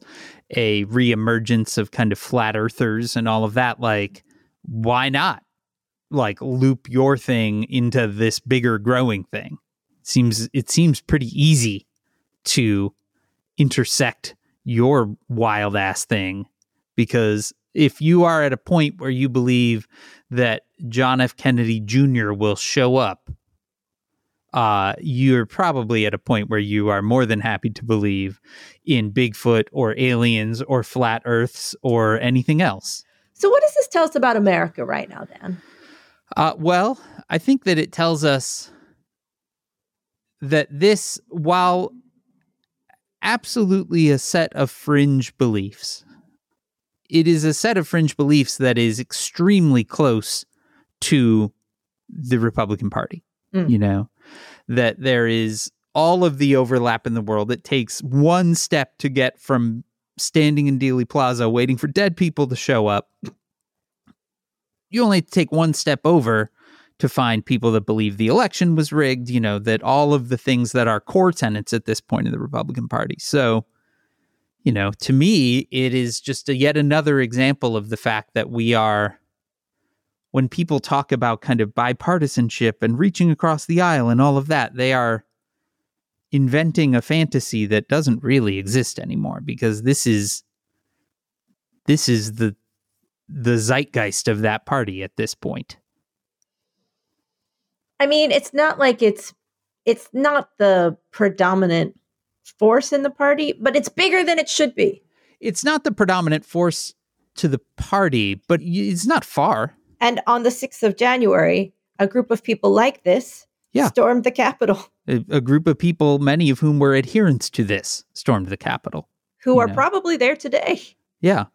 a reemergence of kind of flat earthers and all of that. Like, why not like loop your thing into this bigger growing thing? Seems it seems pretty easy to intersect your wild ass thing because if you are at a point where you believe that John F. Kennedy Jr. will show up, uh, you're probably at a point where you are more than happy to believe in Bigfoot or aliens or flat earths or anything else. So, what does this tell us about America right now, Dan? Uh, well, I think that it tells us that this, while absolutely a set of fringe beliefs, it is a set of fringe beliefs that is extremely close to the Republican Party. Mm. You know, that there is all of the overlap in the world. It takes one step to get from standing in Dealey Plaza waiting for dead people to show up. You only take one step over to find people that believe the election was rigged, you know, that all of the things that are core tenets at this point in the Republican Party. So, you know, to me, it is just a yet another example of the fact that we are, when people talk about kind of bipartisanship and reaching across the aisle and all of that, they are inventing a fantasy that doesn't really exist anymore because this is this is the the zeitgeist of that party at this point. I mean, it's not like it's it's not the predominant force in the party, but it's bigger than it should be. It's not the predominant force to the party, but it's not far. And on the 6th of January, a group of people like this Yeah. stormed the Capitol, <laughs> A, a group of people, many of whom were adherents to this, stormed the Capitol. who You are know. probably there today. Yeah.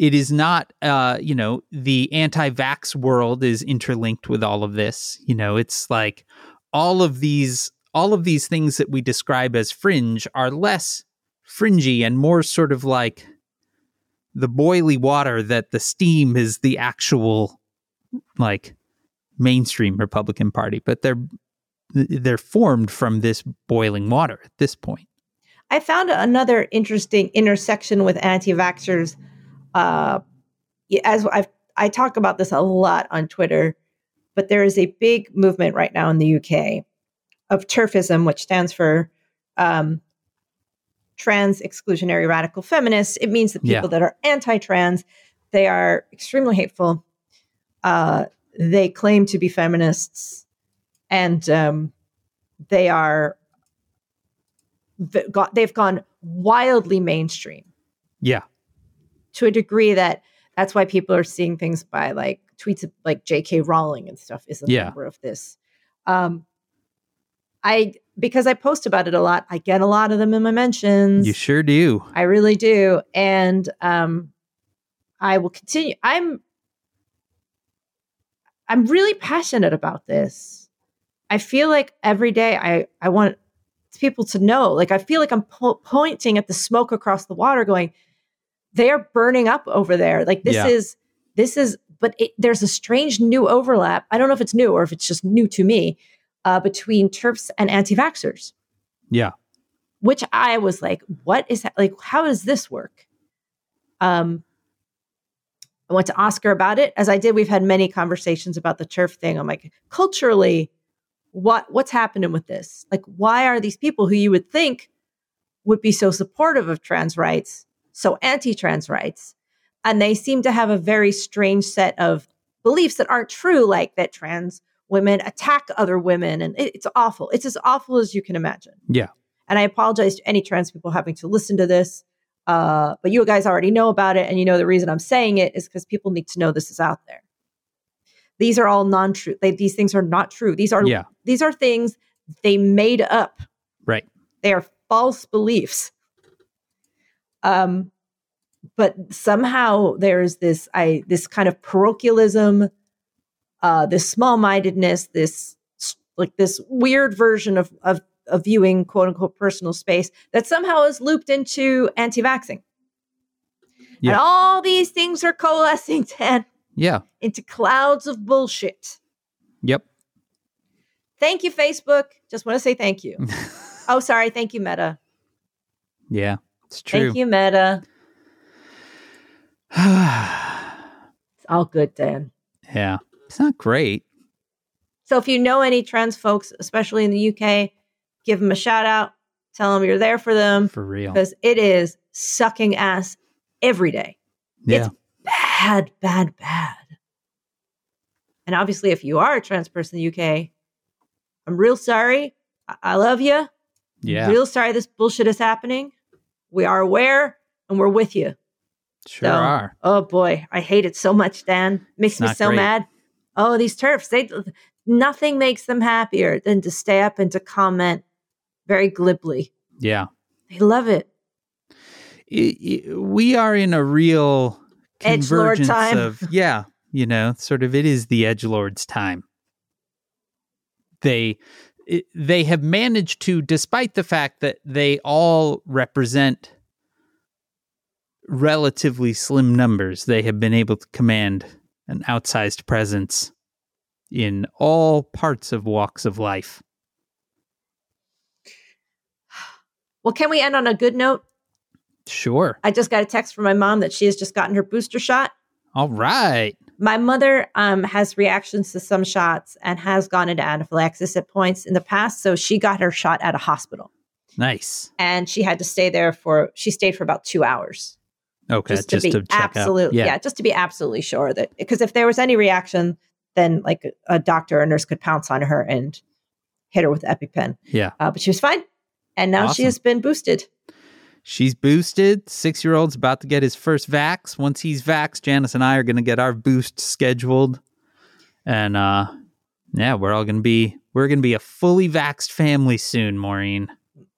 It is not uh you know the anti-vax world is interlinked with all of this you know it's like all of these all of these things that we describe as fringe are less fringy and more sort of like the boily water that the steam is the actual like mainstream republican party but they're they're formed from this boiling water at this point I found another interesting intersection with anti-vaxxers. Uh, as I've, I talk about this a lot on Twitter, but there is a big movement right now in the UK of TERFism, which stands for um, trans exclusionary radical feminists. It means the people Yeah. that are anti-trans, they are extremely hateful. Uh, they claim to be feminists, and um, they are they've gone wildly mainstream yeah to a degree that that's why people are seeing things by like tweets of like J.K. Rowling and stuff is a Yeah. member of this. Um, I because I post about it a lot, I get a lot of them in my mentions. you sure do I really do, and um, I will continue. I'm I'm really passionate about this. I feel like every day I I want people to know. Like I feel like I'm po- pointing at the smoke across the water, going, "They are burning up over there." Like this Yeah. is this is. But it, there's a strange new overlap. I don't know if it's new or if it's just new to me uh, between TERFs and anti-vaxxers yeah which I was like, what is that? Like, how does this work? Um, I went to Oscar about it, as I did. We've had many conversations about the TERF thing. I'm like, culturally, what what's happening with this? Like, why are these people who you would think would be so supportive of trans rights so anti-trans rights, and they seem to have a very strange set of beliefs that aren't true, like that trans women attack other women, and it- it's awful. It's as awful as you can imagine. yeah And I apologize to any trans people having to listen to this. Uh, but you guys already know about it. And you know the reason I'm saying it is because people need to know this is out there. These are all non true. These things are not true. These are yeah these are things they made up. right They are false beliefs. Um, but somehow there's this I this kind of parochialism, uh, this small mindedness, this like this weird version of of of viewing quote unquote personal space that somehow is looped into anti-vaxxing. Yeah. And all these things are coalescing <laughs> Dan, yeah into clouds of bullshit. yep Thank you, Facebook. Just want to say thank you. <laughs> oh, sorry. Thank you, Meta. yeah it's true Thank you, Meta. <sighs> It's all good, Dan. yeah it's not great So if you know any trans folks, especially in the UK, give them a shout out. Tell them you're there for them for real because it is sucking ass every day. yeah It's bad, bad, bad. And obviously, if you are a trans person in the UK, I'm real sorry. I, I love you. yeah Real sorry this bullshit is happening. We are aware and we're with you. sure So, are Oh boy, I hate it so much, Dan. Makes It's me so great. mad. Oh, these TERFs, they nothing makes them happier than to stay up and to comment very glibly. yeah They love it. I- I- we are in a real Edgelord convergence time. of yeah you know sort of it is the edge lord's time they it, they have managed to despite the fact that they all represent relatively slim numbers they have been able to command an outsized presence in all parts of walks of life Well, can we end on a good note? sure I just got a text from my mom that she has just gotten her booster shot. all right My mother um, has reactions to some shots and has gone into anaphylaxis at points in the past. So she got her shot at a hospital. Nice. And she had to stay there for, she stayed for about two hours. okay just to be check absolutely out yeah. just to be absolutely sure that because if there was any reaction then like a, a doctor or nurse could pounce on her and hit her with epipen. Yeah. Uh, but she was fine. And now she has been boosted She's boosted. Six year old's about to get his first vax. Once he's vaxxed, Janice and I are going to get our boost scheduled. And uh, yeah, we're all going to be, we're going to be a fully vaxxed family soon, Maureen.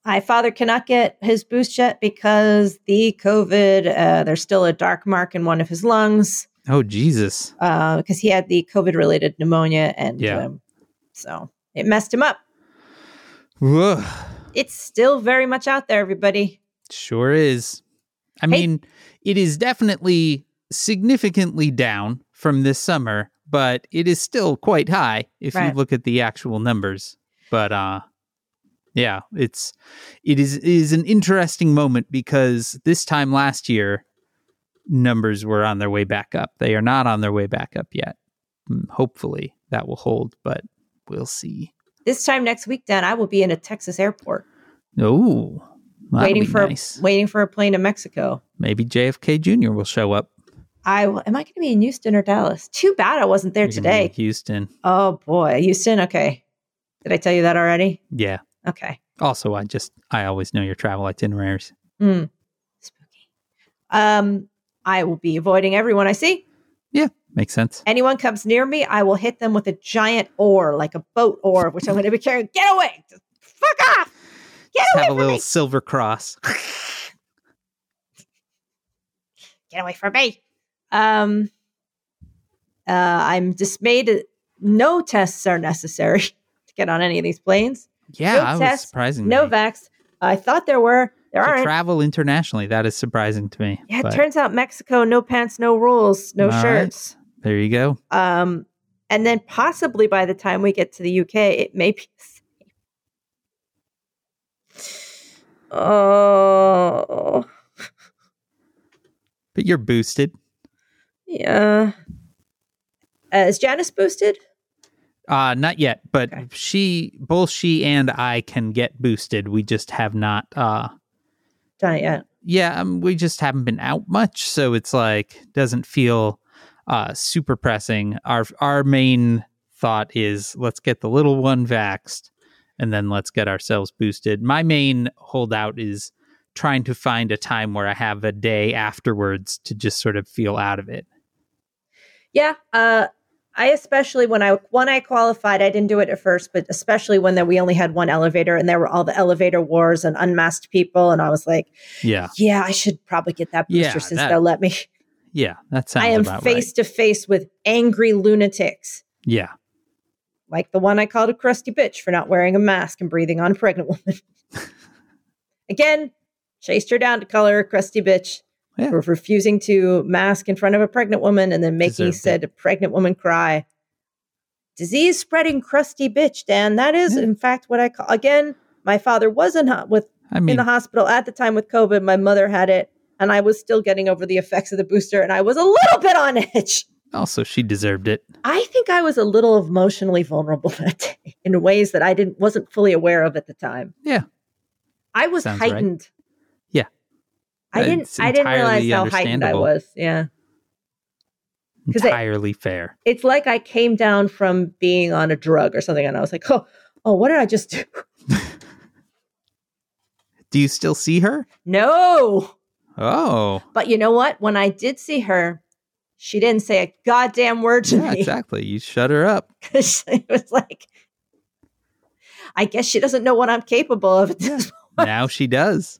My father cannot get his boost yet because the COVID, uh, there's still a dark mark in one of his lungs Oh Jesus. because he had the COVID related pneumonia. And Yeah. um, so it messed him up. Whoa. It's still very much out there, everybody. Sure is. I Hey. mean, it is definitely significantly down from this summer, but it is still quite high if Right. you look at the actual numbers. But uh yeah, it's it is it is an interesting moment because this time last year numbers were on their way back up. They are not on their way back up yet. Mm, Hopefully that will hold, but we'll see. This time next week, Dan, I will be in a Texas airport Oh, waiting for nice. waiting for a plane to Mexico. Maybe JFK Jr. will show up. I will- am I going to be in Houston or Dallas? Too bad I wasn't there You're gonna be in today. Houston. Oh boy, Houston. Okay, did I tell you that already? Yeah. Okay. Also, I just I always know your travel itineraries. Hmm. Spooky. Um, I will be avoiding everyone I see. Yeah, makes sense. Anyone comes near me, I will hit them with a giant oar, like a boat oar, which I'm going to be carrying. Get away! Just fuck off! Get Just away have a little me! silver cross. <laughs> <laughs> Get away from me! Um, uh, I'm dismayed. No tests are necessary <laughs> to get on any of these planes. Yeah, No I was tests, surprising No vax. I thought there were. There to aren't. travel internationally, that is surprising to me. yeah, it but turns out Mexico, no pants, no rules, no All right. shirts. there you go. Um, and then possibly by the time we get to the UK, it may be. Oh, But you're boosted. yeah. Uh, is Janice boosted? Uh not yet, but Okay. she both she and I can get boosted. We just have not uh Done it yet. yeah, um, we just haven't been out much, so it's like doesn't feel uh super pressing. Our our main thought is let's get the little one vaxxed and then let's get ourselves boosted. My main holdout is trying to find a time where I have a day afterwards to just sort of feel out of it. Yeah. Uh, I especially when I when I qualified, I didn't do it at first, but especially when that we only had one elevator and there were all the elevator wars and unmasked people, and I was like, Yeah. yeah, I should probably get that booster Yeah, since that- they'll let me. Yeah, that sounds I am face to face with angry lunatics. Yeah. Like the one I called a crusty bitch for not wearing a mask and breathing on a pregnant woman. <laughs> Again, chased her down to call her a crusty bitch Yeah. for refusing to mask in front of a pregnant woman and then making Deserved it. said pregnant woman cry. Disease spreading crusty bitch, Dan. That is, Yeah. in fact, what I call. Again, my father was in, ho- with, I in the hospital at the time with COVID. My mother had it, and I was still getting over the effects of the booster, and I was a little bit on edge. Also she deserved it. I think I was a little emotionally vulnerable <laughs> that day in ways that I didn't wasn't fully aware of at the time. Yeah. I was Sounds right. heightened. Yeah. I didn't I didn't realize how heightened I was. Yeah. Entirely fair. It's like I came down from being on a drug or something and I was like, "Oh, oh, what did I just do?" <laughs> Do you still see her? No. Oh, But you know what? When I did see her, she didn't say a goddamn word to yeah, me. <laughs> exactly. You shut her up. Because it <laughs> was like I guess she doesn't know what I'm capable of <laughs> now she does.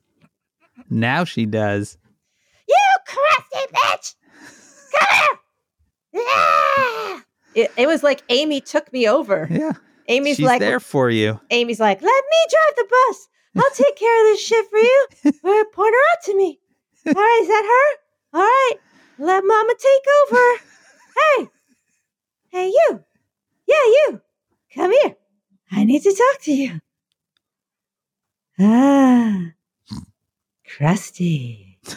Now she does. You crusty bitch! Come here! Yeah! It, it was like Amy took me over. Yeah, Amy's she's like, there for you. Amy's like, let me drive the bus. I'll take care of this shit for you. Point her out to me. All right, is that her? All right, let Mama take over. <laughs> Hey, hey, you. Yeah, you. Come here. I need to talk to you. Ah, crusty. <laughs>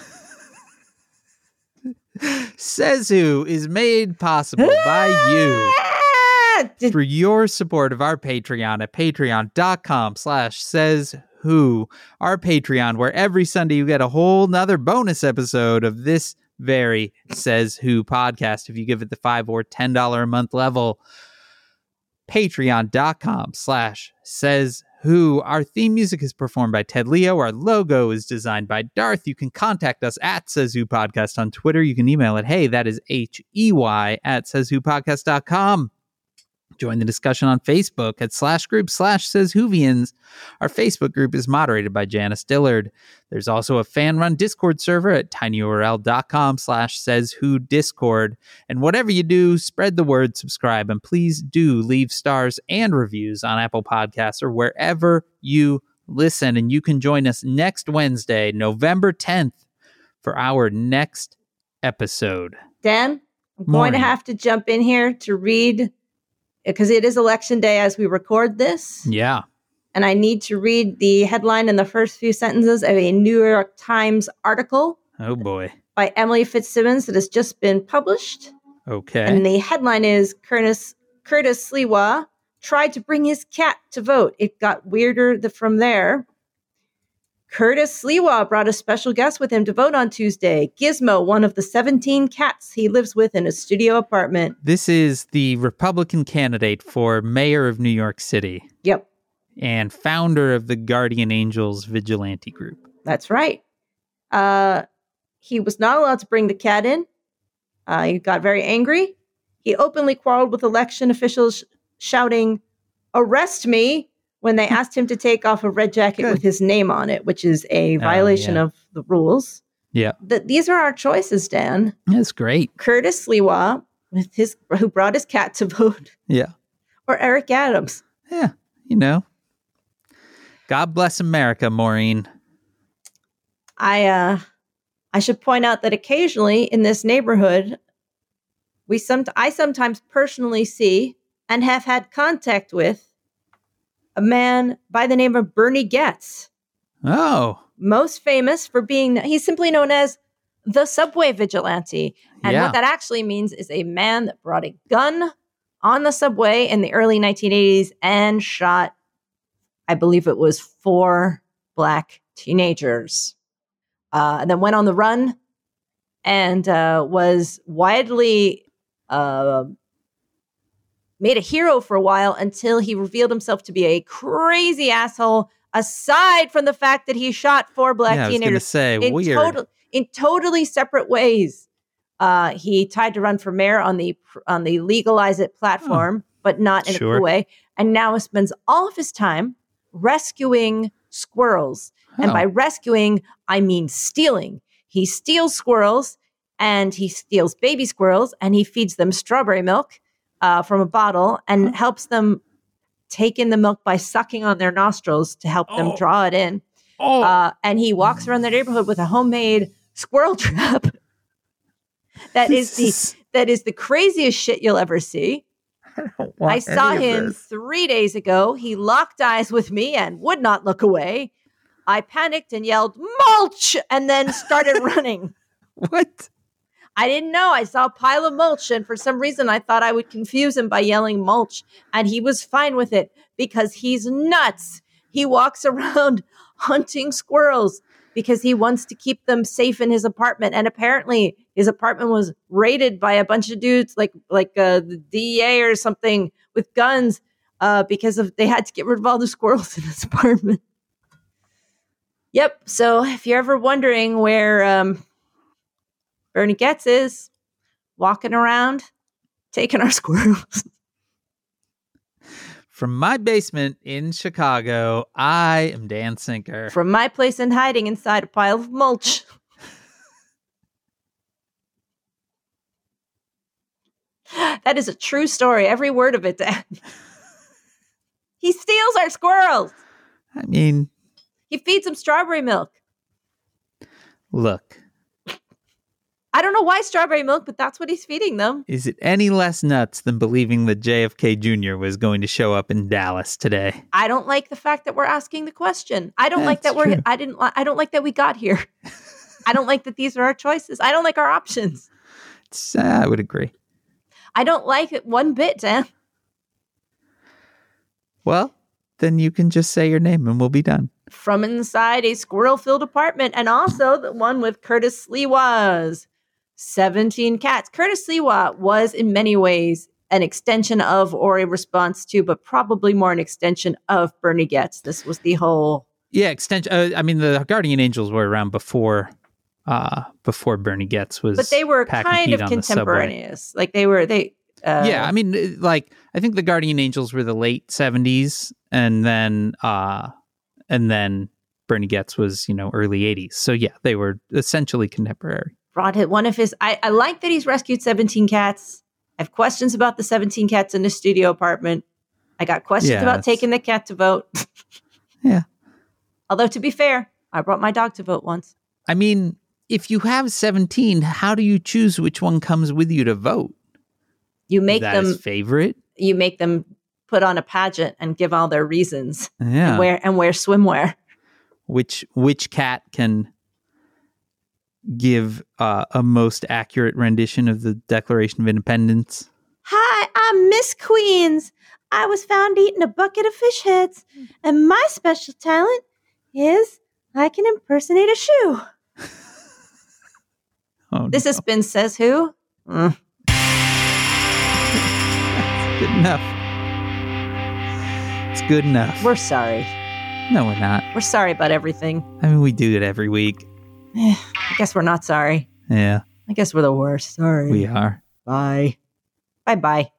Says who is made possible by you. Ah! For your support of our Patreon at patreon.com slash says who, our Patreon, where every Sunday you get a whole nother bonus episode of this very says who podcast if you give it the five or ten dollar a month level. Patreon.com slash says who. Our theme music is performed by Ted Leo. Our logo is designed by Darth. You can contact us at Says Who Podcast on Twitter. You can email it, hey, that is H E Y at says who podcast.com. Join the discussion on Facebook at slash group slash says Whovians. Our Facebook group is moderated by Janice Dillard. There's also a fan run Discord server at tinyurl.com slash says who Discord. And whatever you do, spread the word, subscribe, and please do leave stars and reviews on Apple Podcasts or wherever you listen. And you can join us next Wednesday, November 10th, for our next episode. Dan, I'm going to have to jump in here to read because it is election day as we record this. Yeah. And I need to read the headline and the first few sentences of a New York Times article Oh boy. by Emily Fitzsimmons that has just been published. Okay. And the headline is Curtis, Curtis Sliwa tried to bring his cat to vote. It got weirder from there. Curtis Sliwa brought a special guest with him to vote on Tuesday. Gizmo, one of the 17 cats he lives with in a studio apartment. This is the Republican candidate for mayor of New York City Yep, and founder of the Guardian Angels vigilante group. that's right. Uh, he was not allowed to bring the cat in. Uh, he got very angry. He openly quarreled with election officials, shouting, Arrest me! When they asked him to take off a red jacket Good. with his name on it, which is a violation yeah. of the rules. Yeah. Th- these are our choices, Dan. That's great. Curtis Sliwa, with his who brought his cat to vote, Yeah. or Eric Adams. Yeah. You know. God bless America, Maureen. I uh I should point out that occasionally in this neighborhood we some I sometimes personally see and have had contact with a man by the name of Bernie Goetz, Oh. most famous for being he's simply known as the subway vigilante. And yeah. what that actually means is a man that brought a gun on the subway in the early 1980s and shot I believe it was four black teenagers uh, and then went on the run and uh, was widely uh, made a hero for a while until he revealed himself to be a crazy asshole. Aside from the fact that he shot four black yeah, I was going to teenagers say, in, weird. total- in totally separate ways. Uh, he tried to run for mayor on the on the legalize it platform, but not in a Sure. cool way. And now spends all of his time rescuing squirrels. And Oh. by rescuing, I mean stealing. He steals squirrels and he steals baby squirrels and he feeds them strawberry milk uh, from a bottle and helps them take in the milk by sucking on their nostrils to help them Oh. draw it in. oh. Uh, and he walks around the neighborhood with a homemade squirrel <laughs> trap. that is the that is the craziest shit you'll ever see. I saw him three days ago. He locked eyes with me and would not look away. I panicked and yelled mulch and then started <laughs> running. What? I didn't know. I saw a pile of mulch, and for some reason, I thought I would confuse him by yelling mulch. And he was fine with it because he's nuts. He walks <laughs> around hunting squirrels because he wants to keep them safe in his apartment. And apparently, his apartment was raided by a bunch of dudes, like like uh, the DEA or something, with guns uh, because of they had to get rid of all the squirrels in his <laughs> apartment. Yep. So if you're ever wondering where um, Bernie Goetz is walking around taking our <laughs> squirrels. From my basement in Chicago, I am Dan Sinker. From my place in hiding inside a pile of mulch. <laughs> that is a true story. Every word of it, Dan. <laughs> he steals our squirrels. I mean, He feeds them strawberry milk. look, I don't know why strawberry milk, but that's what he's feeding them. is it any less nuts than believing that JFK Jr. was going to show up in Dallas today? I don't like the fact that we're asking the question. I don't like that That's we're. I didn't li- I don't like that we got here. I don't like that these are our choices. I don't like our options. Uh, I would agree. I don't like it one bit, Dan. Well, then you can just say your name and we'll be done. From inside a squirrel-filled apartment, and also the one with Curtis Sliwa's 17 cats. Curtis Sliwa was in many ways an extension of or a response to, but probably more an extension of Bernie Goetz. This was the whole Yeah, extension. Uh, I mean, the Guardian Angels were around before, uh, before Bernie Goetz was. but they were kind of on the contemporaneous. Like they were they Uh, yeah, I mean, uh, like I think the Guardian Angels were the late '70s, and then uh, and then Bernie Goetz was you know early '80s. So yeah, they were essentially contemporary. Brought one of his. I, I like that he's rescued 17 cats. I have questions about the 17 cats in the studio apartment. I got questions Yeah, about it's- taking the cat to vote. <laughs> Yeah. Although to be fair, I brought my dog to vote once. I mean, if you have 17, how do you choose which one comes with you to vote? You make them. favorite. You make them put on a pageant and give all their reasons. Yeah. And wear and wear swimwear. which which cat can give uh, a most accurate rendition of the Declaration of Independence? Hi, I'm Miss Queens. I was found eating a bucket of fish heads, and my special talent is I can impersonate a shoe. <laughs> Oh, This no. has been Says Who? Mm. <laughs> good enough. It's good enough. We're sorry. no, we're not. We're sorry about everything. I mean, we do it every week. <sighs> I guess we're not sorry. Yeah, I guess we're the worst. Sorry. we are. Bye. Bye bye.